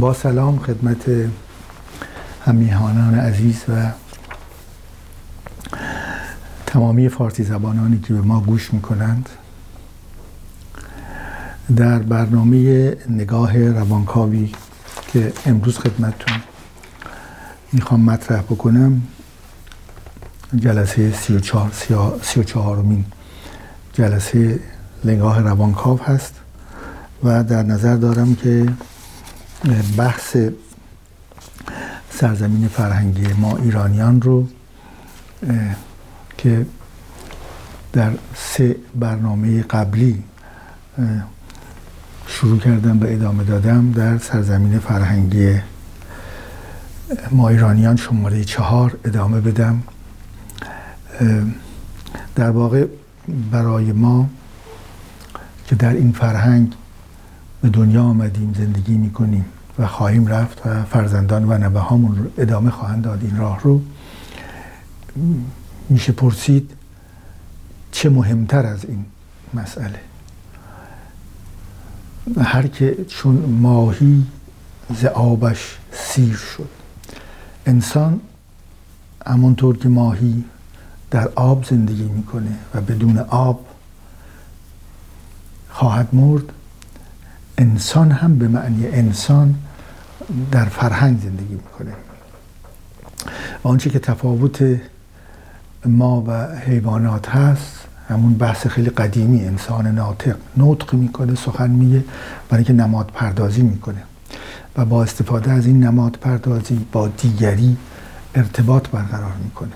با سلام خدمت همیهانان عزیز و تمامی فارسی زبانانی که به ما گوش می‌کنند. در برنامه نگاه روانکاوی که امروز خدمتتون می‌خوام مطرح بکنم جلسه سی و چهار, سی و جلسه نگاه روانکاو هست و در نظر دارم که بحث سرزمین فرهنگی ما ایرانیان رو که در سه برنامه قبلی شروع کردم و ادامه دادم در سرزمین فرهنگی ما ایرانیان شماره چهار ادامه بدم. در واقع برای ما که در این فرهنگ به دنیا آمدیم زندگی می‌کنیم. و خواهیم رفت و فرزندان و نبه هامون ادامه خواهند داد. این راه رو میشه پرسید چه مهمتر از این مسئله؟ هر که چون ماهی ز آبش سیر شد. انسان همونطور که ماهی در آب زندگی می‌کنه و بدون آب خواهد مرد انسان هم به معنی انسان در فرهنگ زندگی می‌کنه. آنچه که تفاوت ما و حیوانات هست همون بحث خیلی قدیمی انسان ناطق. نطق می‌کنه سخن میگه برای اینکه نماد پردازی می‌کنه. و با استفاده از این نماد پردازی با دیگری ارتباط برقرار می‌کنه.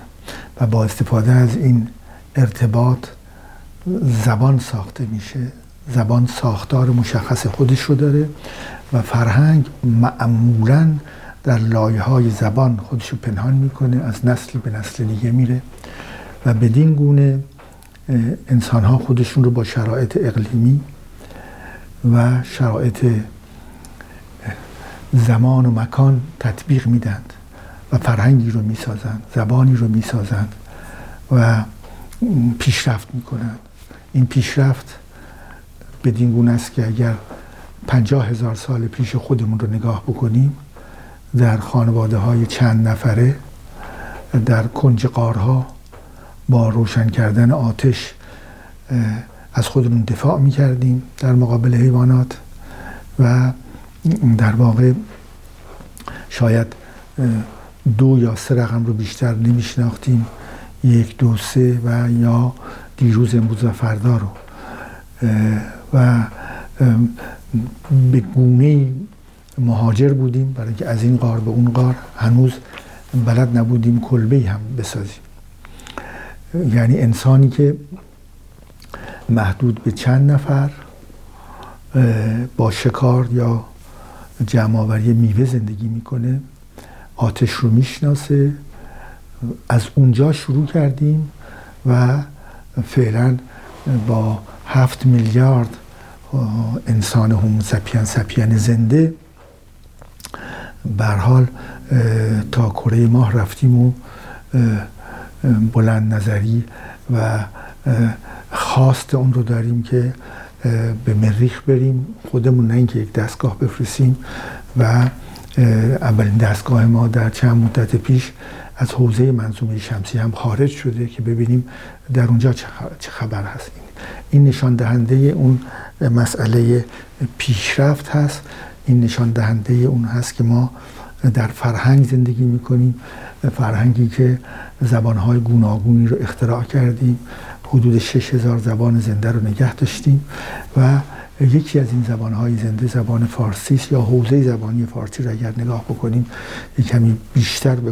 و با استفاده از این ارتباط زبان ساخته میشه. زبان ساختار مشخص خودش رو داره و فرهنگ معمولا در لایه های زبان خودش رو پنهان می‌کنه از نسلی به نسل دیگه میره و بدین گونه انسان ها خودشون رو با شرایط اقلیمی و شرایط زمان و مکان تطبیق میدند و فرهنگی رو می‌سازند زبانی رو می‌سازند و پیشرفت می‌کنند. این پیشرفت بدین گونه است که اگر پنجاه هزار سال پیش خودمون رو نگاه بکنیم در خانواده های چند نفره در کنج قارها با روشن کردن آتش از خودمون دفاع می کردیم در مقابل حیوانات و در واقع شاید دو یا سه رقم رو بیشتر نمیشناختیم یک دو سه و یا دیروز امروز و فردا رو. و به گونه مهاجر بودیم برای که از این قار به اون قار هنوز بلد نبودیم کلبه هم بسازیم. یعنی انسانی که محدود به چند نفر با شکار یا جمعآوری میوه زندگی می‌کنه آتش رو می‌شناسه از اونجا شروع کردیم و فعلا با هفت میلیارد انسان هم سپین سپین زنده. بر حال تا کره ماه رفتیم و بلند نظری و خواست اون رو داریم که به مریخ بریم. خودمون نه اینکه یک دستگاه بفرستیم و اولین دستگاه ما در چند مدت پیش از حوزه منظومه شمسی هم خارج شده که ببینیم در اونجا چه خبر هست این نشان دهنده اون مسئله پیشرفت هست. این نشان دهنده اون هست که ما در فرهنگ زندگی می‌کنیم. فرهنگی که زبانهای گوناگونی رو اختراع کردیم. حدود 6000 زبان زنده رو نگه داشتیم و یکی از این زبانهای زنده زبان فارسی یا حوزه زبانی فارسی رو اگر نگاه بکنیم یک کمی بیشتر به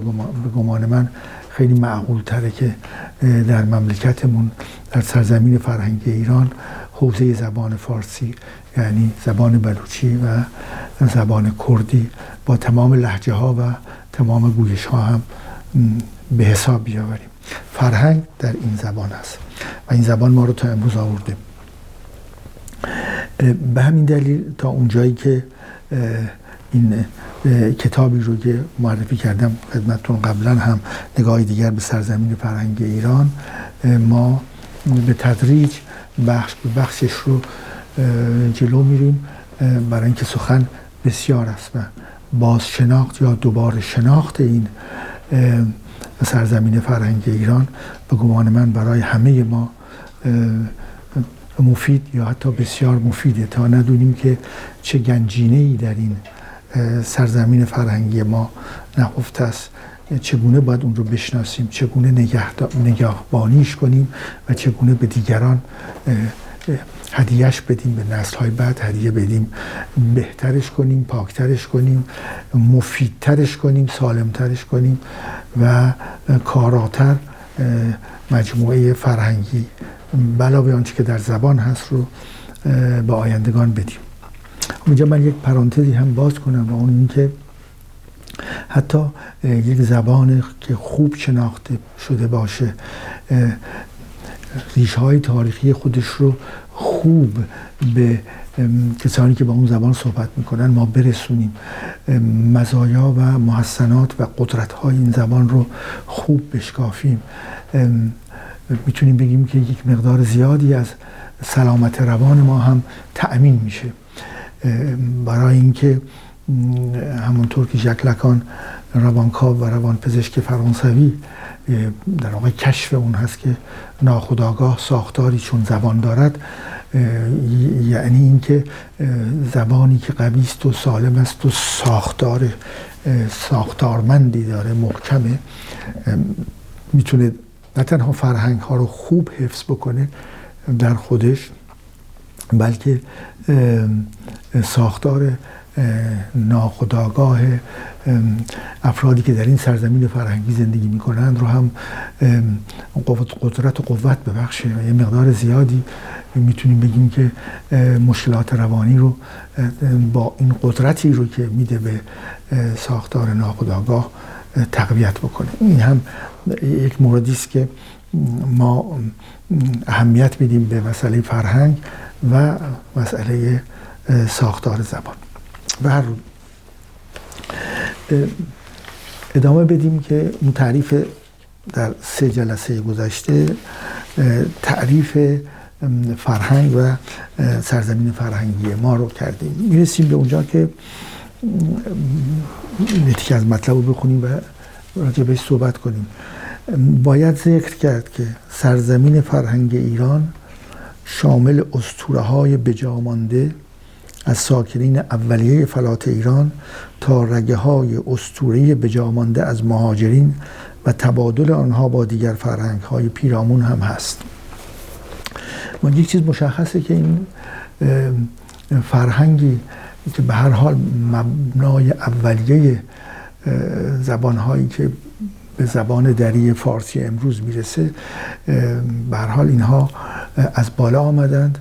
گمان من خیلی معقول تره که در مملکتمون در سرزمین فرهنگی ایران حوزه زبان فارسی یعنی زبان بلوچی و زبان کردی با تمام لحجه ها و تمام گویش ها هم به حساب بیاوریم. فرهنگ در این زبان است و این زبان ما رو تا امروز آورده. به همین دلیل تا اونجایی که این کتابی رو که معرفی کردم خدمتتون قبلا هم نگاهی دیگر به سرزمین فرهنگ ایران ما به تدریج بخش به بخشش رو جلو میریم برای اینکه سخن بسیار است و بازشناخت یا دوباره شناخت این سرزمین فرهنگ ایران به گمان من برای همه ما مفید یا حتی بسیار مفیده. تا ندونیم که چه گنجینه ای در این سرزمین فرهنگی ما نهفته است. چگونه باید اون رو بشناسیم؟ چگونه نگه نگهبانیش کنیم؟ و چگونه به دیگران هدیهش بدیم؟ به نسل های بعد هدیه بدیم. بهترش کنیم پاکترش کنیم مفیدترش کنیم سالمترش کنیم و کاراتر مجموعه فرهنگی. به آنچه که در زبان هست رو به آیندگان بدیم. اونجا من یک پرانتزی هم باز کنم و اون اینکه حتی یک زبان که خوب شناخته شده باشه ریشه های تاریخی خودش رو خوب به کسانی که با اون زبان صحبت می‌کنن ما برسونیم. مزایا و محسنات و قدرت های این زبان رو خوب بشکافیم. می‌تونیم بگیم که یک مقدار زیادی از سلامت روان ما هم تأمین میشه. برای اینکه همونطور که ژک لکان روانکاو و روانپزشک فرانسوی در واقع کشف اون هست که ناخداگاه ساختاری چون زبان دارد یعنی اینکه زبانی که قوی است و سالم است و ساختار ساختارمندی داره محکمه می‌تونه نه تنها فرهنگ ها رو خوب حفظ بکنه در خودش بلکه ساختار ناخداگاه افرادی که در این سرزمین فرهنگی زندگی می‌کنند رو هم قدرت و قوت ببخشه و یه مقدار زیادی می‌تونیم بگیم که مشکلات روانی رو با این قدرتی رو که میده به ساختار ناخداگاه تقویت بکنه. این هم یک موردی است که ما اهمیت میدیم به مسئله فرهنگ و مسئله ساختار زبان. بر ادامه بدیم که اون تعریف در سه جلسه گذشته تعریف فرهنگ و سرزمین فرهنگی ما رو کردیم. می‌رسیم به اونجا که یکی از مطلب رو بخونیم و راجع بهش صحبت کنیم. باید ذکر کرد که سرزمین فرهنگ ایران شامل اسطوره های بجامانده از ساکنین اولیه فلات ایران تا رگه های اسطوره بجامانده از مهاجرین و تبادل آنها با دیگر فرهنگ های پیرامون هم هست. و یک چیز مشخصه که این فرهنگی که به هر حال مبنای اولیه زبان هایی که به زبان دری فارسی امروز می‌رسه به حال اینها از بالا آمدند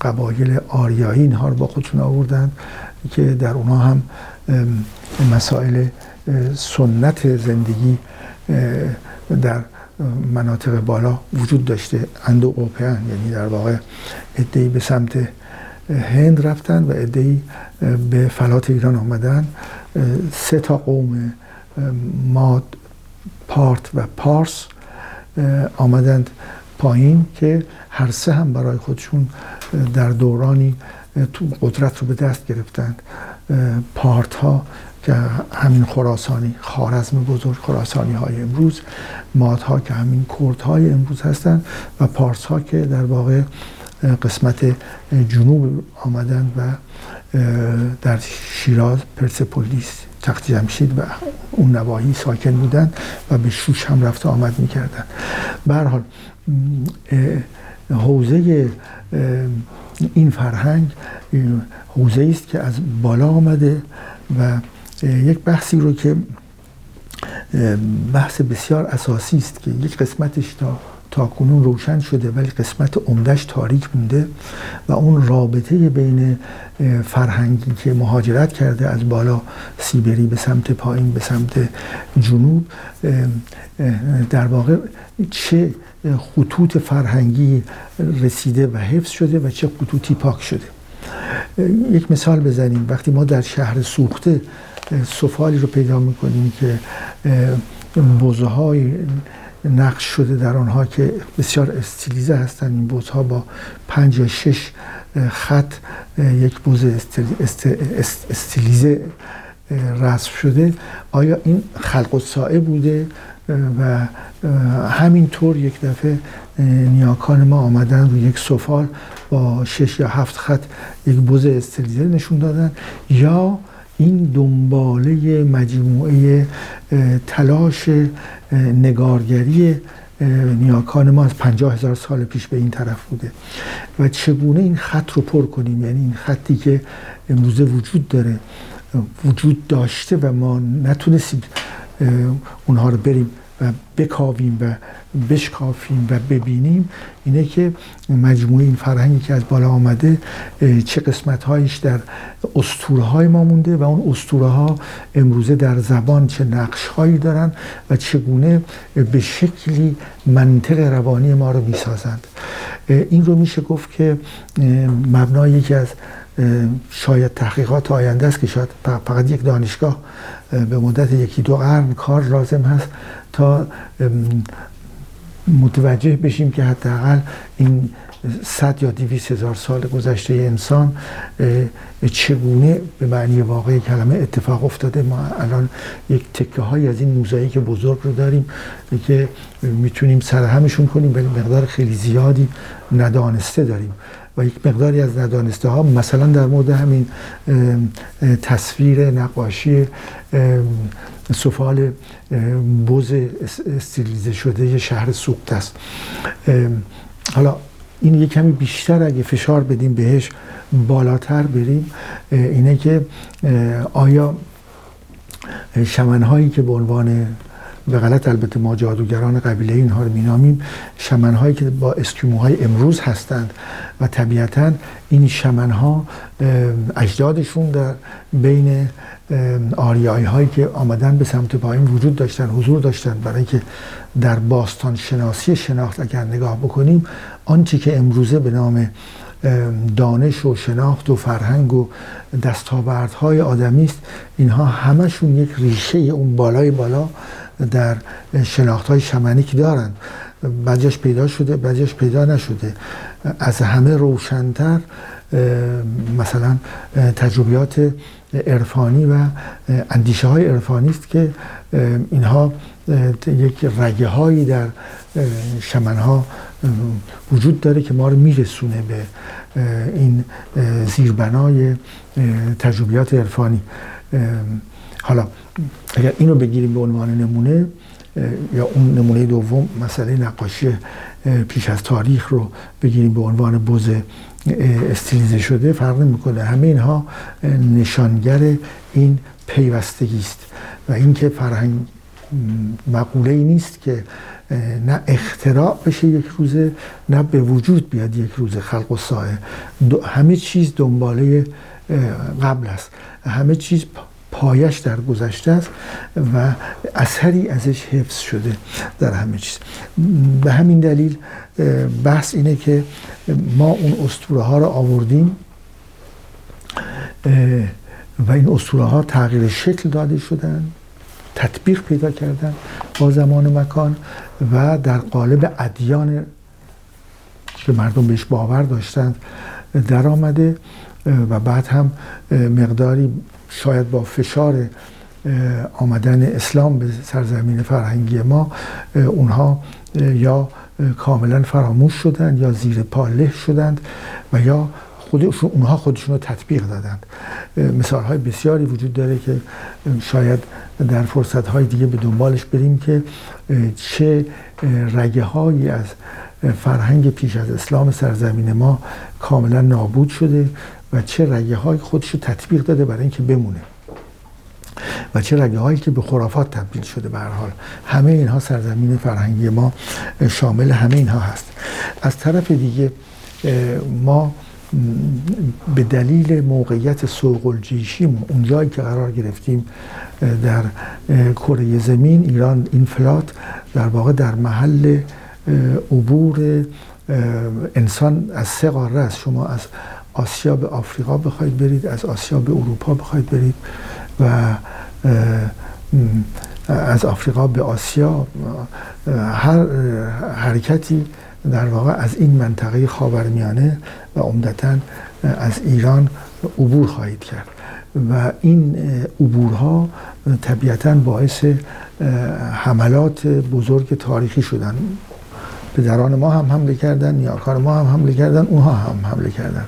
قبایل آریایی اینها رو با خودشون آوردند که در اونها هم مسائل سنت زندگی در مناطق بالا وجود داشته اندو اوپیان یعنی در واقع ادهی به سمت هند رفتن و ادهی به فلات ایران آمدن. سه تا قوم ماد پارت و پارس آمدند پایین که هر سه هم برای خودشون در دورانی تو قدرت رو به دست گرفتند. پارت ها که همین خراسانی خارزم بزرگ خراسانی های امروز ماد ها که همین کرد های امروز هستند و پارس ها که در واقع قسمت جنوب آمدند و در شیراز پرسپولیس تخت جمشید و اون نواحی ساکن بودند و به شوش هم رفت آمد می‌کردن. به حال حوزه این فرهنگ حوزه است که از بالا آمده و یک بحثی رو که بحث بسیار اساسی است که یک قسمتش تا تا کنون روشن شده ولی قسمت عمدهش تاریک مونده و اون رابطه بین فرهنگی که مهاجرت کرده از بالا سیبری به سمت پایین به سمت جنوب در واقع چه خطوط فرهنگی رسیده و حفظ شده و چه خطوطی پاک شده. یک مثال بزنیم. وقتی ما در شهر سوخته سفالی رو پیدا می‌کنیم که بوزه های نقش شده در آنها که بسیار استیلیزه هستند. این بوزها با پنج یا شش خط یک بوز استیلیزه رسم شده. آیا این خلق و بوده؟ و همینطور یک دفعه نیاکان ما آمدن روی یک سفال با شش یا هفت خط یک بوز استلیزه نشون دادن. یا این دنباله مجموعه تلاش نگارگری نیاکان ما از پنجاه هزار سال پیش به این طرف بوده. و چگونه این خط رو پر کنیم؟ یعنی این خطی که امروزه وجود داره وجود داشته و ما نتونستیم اونها رو بریم و بکاویم و بشکافیم و ببینیم. اینه که مجموعه این فرهنگی که از بالا آمده چه قسمت هایش در استوره های ما مونده و اون استوره ها امروزه در زبان چه نقش هایی دارن و چگونه به شکلی منطق روانی ما رو می‌سازند. این رو میشه گفت که مبنای یکی از شاید تحقیقات آینده است که شاید فقط یک دانشگاه به مدت یکی دو قرن کار لازم هست تا متوجه بشیم که حداقل این صد یا دیویس هزار سال گذشته انسان چگونه به معنی واقعی کلمه اتفاق افتاده. ما الان یک تکه های از این موزاییک بزرگ رو داریم که می‌تونیم سرهمشون کنیم ولی مقدار خیلی زیادی ندانسته داریم. و یک مقداری از ندانسته ها مثلا در مورد همین تصویر نقاشی سفال بوز استیلیزه شده شهر سوقت است. حالا این یک کمی بیشتر اگه فشار بدیم بهش بالاتر بریم. اینه که آیا شمنهایی که به عنوان به غلط البته ما جادوگران قبیله اینها رو مینامیم. شمنهایی که با اسکیموهای امروز هستند و طبیعتا این شمنها اجدادشون در بین آریایی هایی که آمدن به سمت پایین وجود داشتن حضور داشتن برای که در باستان شناسی شناخت اگر نگاه بکنیم آنچه که امروزه به نام دانش و شناخت و فرهنگ و دستاوردهای آدمی است اینها همشون یک ریشه اون بالای بالا در شناخت های شمنیک دارن بعضیش پیدا شده بعضیش پیدا نشده. از همه روشنتر مثلا تجربیات عرفانی و اندیشه های عرفانی است که اینها یک رگه هایی در شمنها وجود داره که ما رو میرسونه به این زیربنای تجربیات عرفانی. حالا اگر اینو بگیریم به عنوان نمونه یا اون نمونه دوم مسئله نقاشی پیش از تاریخ رو بگیریم به عنوان بوز استیلیزه شده فرق نمی‌کنه. همه اینها نشانگر این پیوستگی است و اینکه فرهنگ مقوله ای نیست که نه اختراع بشه یک روزه نه به وجود بیاد یک روز خلق و سایه. همه چیز دنباله قبل است. همه چیز پایش در گذشته است و اثری ازش حفظ شده در همه چیز. به همین دلیل بحث اینه که ما اون اسطوره ها رو آوردیم و این اسطوره ها تغییر شکل داده شدن تطبیق پیدا کردن با زمان و مکان و در قالب ادیان که مردم بهش باور داشتند در آمده و بعد هم مقداری شاید با فشار آمدن اسلام به سرزمین فرهنگی ما اونها یا کاملا فراموش شدند یا زیر پا له شدند و یا خودشون اونها خودشون رو تطبیق دادند. مثال های بسیاری وجود داره که شاید در فرصت های دیگه به دنبالش بریم که چه رگه هایی از فرهنگ پیش از اسلام سرزمین ما کاملا نابود شده و چه رگه های خودش رو تطبیق داده برای اینکه بمونه. و چه رگه هایی که به خرافات تبدیل شده به حال. همه اینها سرزمین فرهنگی ما شامل همه اینها هست. از طرف دیگه ما به دلیل موقعیت سوق الجیشی اونجایی که قرار گرفتیم در کره زمین ایران این فلات در واقع در محل عبور انسان از سه قاره شما از آسیا به آفریقا بخواید برید از آسیا به اروپا بخواید برید و از آفریقا به آسیا. هر حرکتی در واقع از این منطقه خاورمیانه و عمدتا از ایران عبور خواهید کرد و این عبورها طبیعتا باعث حملات بزرگ تاریخی شدن. پدران ما هم حمله کردن نیاکان ما هم حمله کردن اونها هم حمله کردن.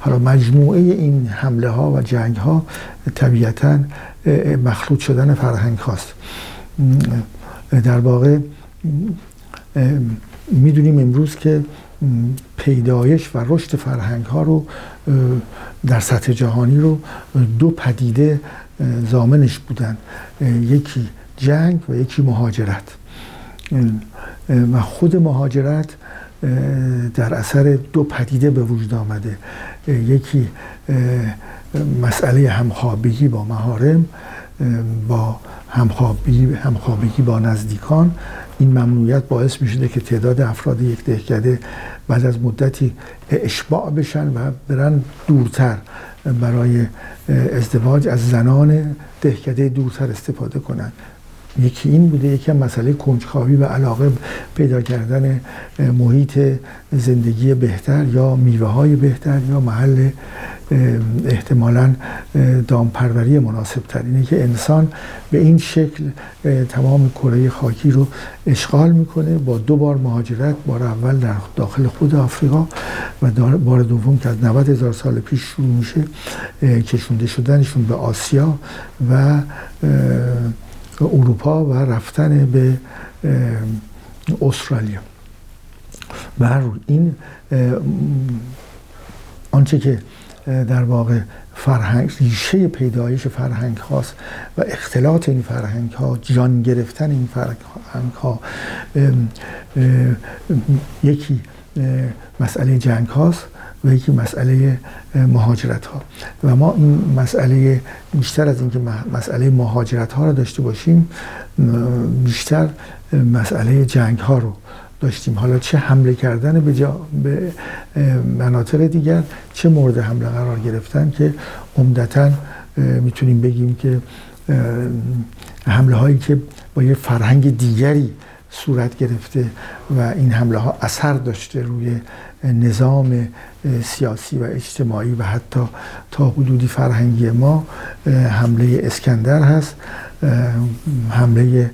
حالا مجموعه این حمله ها و جنگ ها طبیعتا مخلوط شدن فرهنگ خواست در واقع می‌دونیم امروز که پیدایش و رشد فرهنگ ها رو در سطح جهانی رو دو پدیده زامنش بودن یکی جنگ و یکی مهاجرت. و خود مهاجرت در اثر دو پدیده به وجود آمده. یکی مسئله همخوابگی با مهارم با همخوابگی, همخوابگی با نزدیکان. این ممنوعیت باعث می که تعداد افراد یک دهکده بعد از مدتی اشباع بشن و برن دورتر. برای ازدواج از زنان دهکده دورتر استفاده کنند یکی این بوده یکی مسئله کنجکاوی و علاقه پیدا کردن محیط زندگی بهتر یا میوه های بهتر یا محل احتمالا دامپروری مناسب تر اینه که انسان به این شکل تمام کره خاکی رو اشغال می‌کنه. با دو بار مهاجرت بار اول در داخل خود آفریقا و بار دوم که از 90 هزار سال پیش شروع میشه کشونده شدنشون به آسیا و اروپا و رفتن به استرالیا. و این آنچه که در واقع فرهنگ ریشه پیدایش فرهنگ هاست و اختلاط این فرهنگ ها جان گرفتن این فرهنگ ها یکی مسئله جنگ هاست و یکی مسئله مهاجرت ها و ما این مسئله بیشتر از اینکه مسئله مهاجرت ها رو داشته باشیم بیشتر مسئله جنگ ها رو داشتیم. حالا چه حمله کردن به, جا به مناطق دیگر چه مورد حمله قرار گرفتن که عمدتا می‌تونیم بگیم که حمله هایی که با یه فرهنگ دیگری صورت گرفته و این حمله ها اثر داشته روی نظام سیاسی و اجتماعی و حتی تا حدودی فرهنگی ما حمله اسکندر هست حمله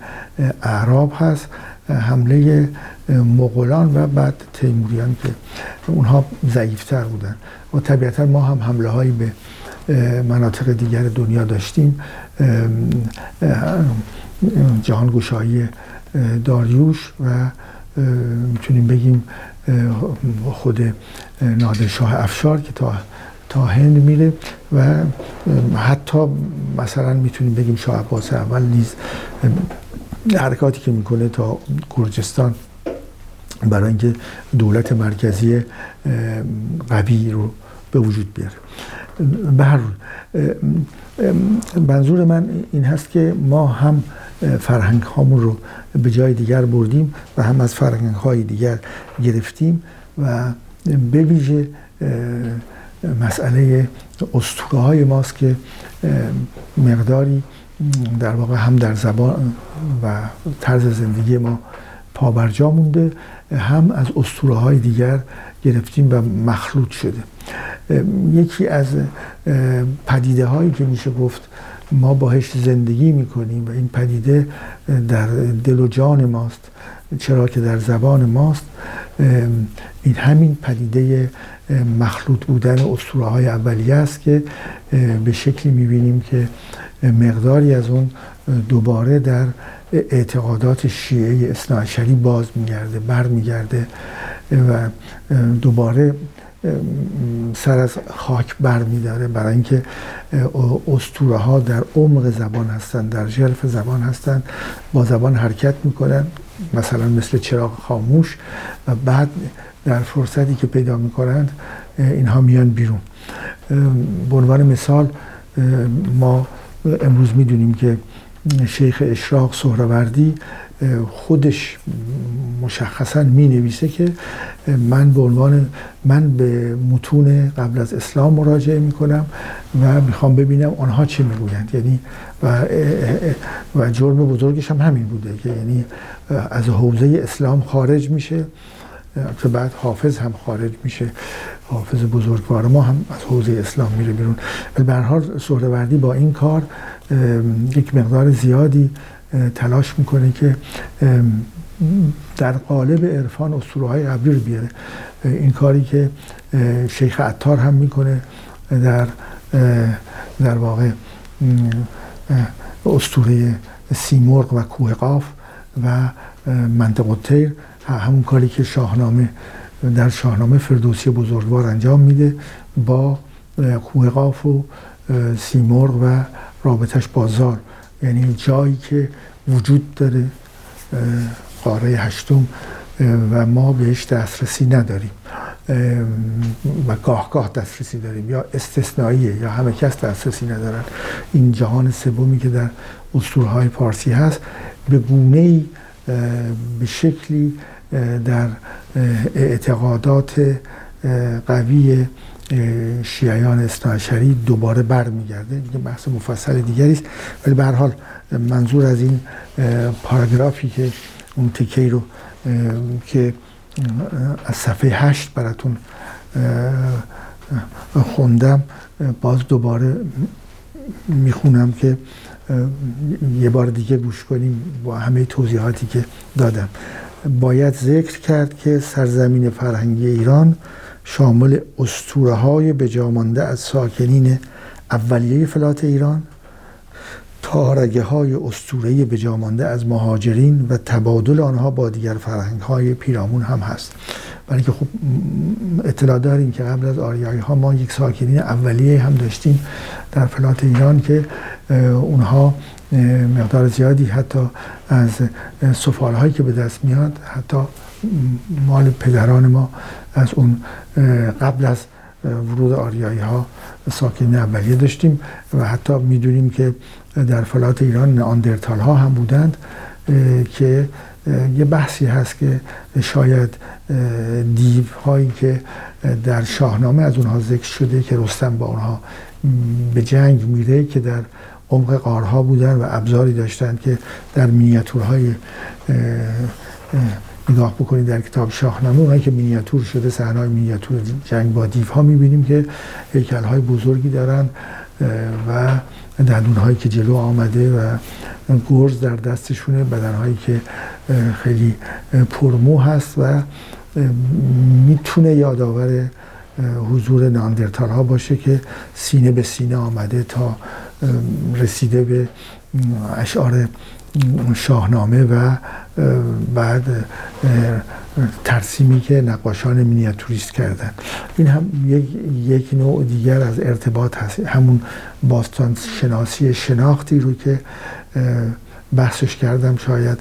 اعراب هست حمله مغولان و بعد تیموریان که اونها ضعیفتر بودن. و طبیعتا ما هم حمله هایی به مناطق دیگر دنیا داشتیم. جهانگشایی داریوش و می‌تونیم بگیم خود نادرشاه افشار که تا تا هند میره و حتی مثلا می‌تونیم بگیم شاه عباس اول نیز حرکاتی که می‌کنه تا گرجستان برای اینکه دولت مرکزی قوی رو به وجود بیاره. به هر منظور من این هست که ما هم فرهنگ هامون رو به جای دیگر بردیم و هم از فرهنگ های دیگر گرفتیم و به ویژه مسئله استوره های ماست که مقداری در واقع هم در زبان و طرز زندگی ما پابرجا مونده هم از اسطوره های دیگر گرفتیم و مخلوط شده. یکی از پدیده هایی که میشه گفت ما باهش زندگی می‌کنیم و این پدیده در دل و جان ماست. چرا که در زبان ماست. این همین پدیده مخلوط بودن اسطوره های اولیه است که به شکلی می‌بینیم که مقداری از اون دوباره در اعتقادات شیعه اصناعشری باز میگرده بر میگرده و دوباره سر از خاک بر میداره. برای اینکه استوره ها در عمق زبان هستند در جلف زبان هستند با زبان حرکت می‌کنن مثلا مثل چراغ خاموش و بعد در فرصتی که پیدا می‌کنند اینها میان بیرون. به عنوان مثال ما امروز می‌دونیم که شیخ اشراق سهروردی خودش مشخصا می نویسه که من به عنوان من به متون قبل از اسلام مراجعه می کنم و می‌خوام ببینم آنها چه می‌گویند. یعنی و, و جرم بزرگش هم همین بوده که یعنی از حوزه اسلام خارج میشه که بعد حافظ هم خارج میشه. حافظ بزرگوار ما هم از حوزه اسلام میره بیرون. به حال سهروردی با این کار یک مقدار زیادی تلاش می‌کنه که در قالب عرفان اسطوره های قبلی رو بیاره. این کاری که شیخ عطار هم می‌کنه در در واقع اسطوره سیمرغ و کوه قاف و منطقه تیر همون کاری که شاهنامه در شاهنامه فردوسی بزرگوار انجام میده با کوه قاف و سیمرغ و رابطش بازار یعنی جایی که وجود داره قاره هشتم و ما بهش دسترسی نداریم. و گاه گاه دسترسی داریم. یا استثنائیه یا همه کس دسترسی ندارن. این جهان سومی که در اسطورهای پارسی هست به گونه ای به شکلی در اعتقادات قوی شیعیان اصناعشری دوباره برمیگرده. دیگه بحث مفصل دیگری است. ولی به حال منظور از این پاراگرافی که اون تکی رو که از صفحه هشت براتون خوندم باز دوباره می‌خونم که یه بار دیگه گوش کنیم با همه توضیحاتی که دادم. باید ذکر کرد که سرزمین فرهنگی ایران شامل اسطوره های بجامانده از ساکنین اولیه فلات ایران تارگه های اسطوره بجامانده از مهاجرین و تبادل آنها با دیگر فرهنگ های پیرامون هم هست. برای که خب اطلاع داریم که قبل از آریایی ها ما یک ساکنین اولیه هم داشتیم در فلات ایران که اونها مقدار زیادی حتی از سفال هایی که به دست میاد حتی مال پدران ما از اون قبل از ورود آریایی ها ساکن اولیه داشتیم و حتی می‌دونیم که در فلات ایران ناندرتال ها هم بودند که یه بحثی هست که شاید دیو هایی که در شاهنامه از اونها ذکر شده که رستم با اونها به جنگ میره که در عمق قارها بودن و ابزاری داشتند که در مینیاتورهای نگاه بکنید در کتاب شاهنامه اونایی که مینیاتور شده صحنه‌های مینیاتور جنگ با دیو ها می‌بینیم که هیکل های بزرگی دارن و دندون هایی که جلو آمده و گرز در دستشونه بدن هایی که خیلی پرمو هست و می‌تونه یادآور حضور ناندرتال ها باشه که سینه به سینه آمده تا رسیده به اشعار شاهنامه و بعد ترسیمی که نقاشان مینیاتوریست کردن. این هم یک, یک نوع دیگر از ارتباط هست. همون باستان شناسی شناختی رو که بحثش کردم. شاید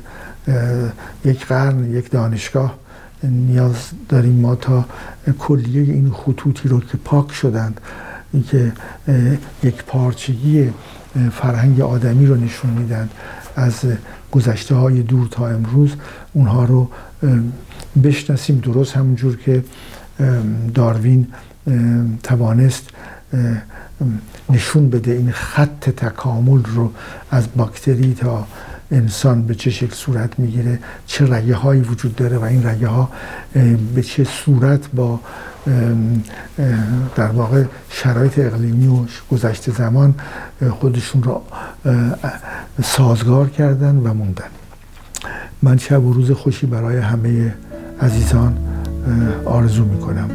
یک قرن یک دانشگاه نیاز داریم ما تا کلیه این خطوطی رو که پاک شدند که یک پارچگی فرهنگ آدمی رو نشون میدن از گذشته های دور تا امروز اونها رو بشناسیم. درست همونجور که داروین توانست نشون بده این خط تکامل رو از باکتری تا انسان به چه شکل صورت می‌گیره چه رگه هایی وجود داره و این رگه ها به چه صورت با در واقع شرایط اقلیمی و گذشته زمان خودشون را سازگار کردن و موندن. من شب و روز خوشی برای همه عزیزان آرزو می‌کنم.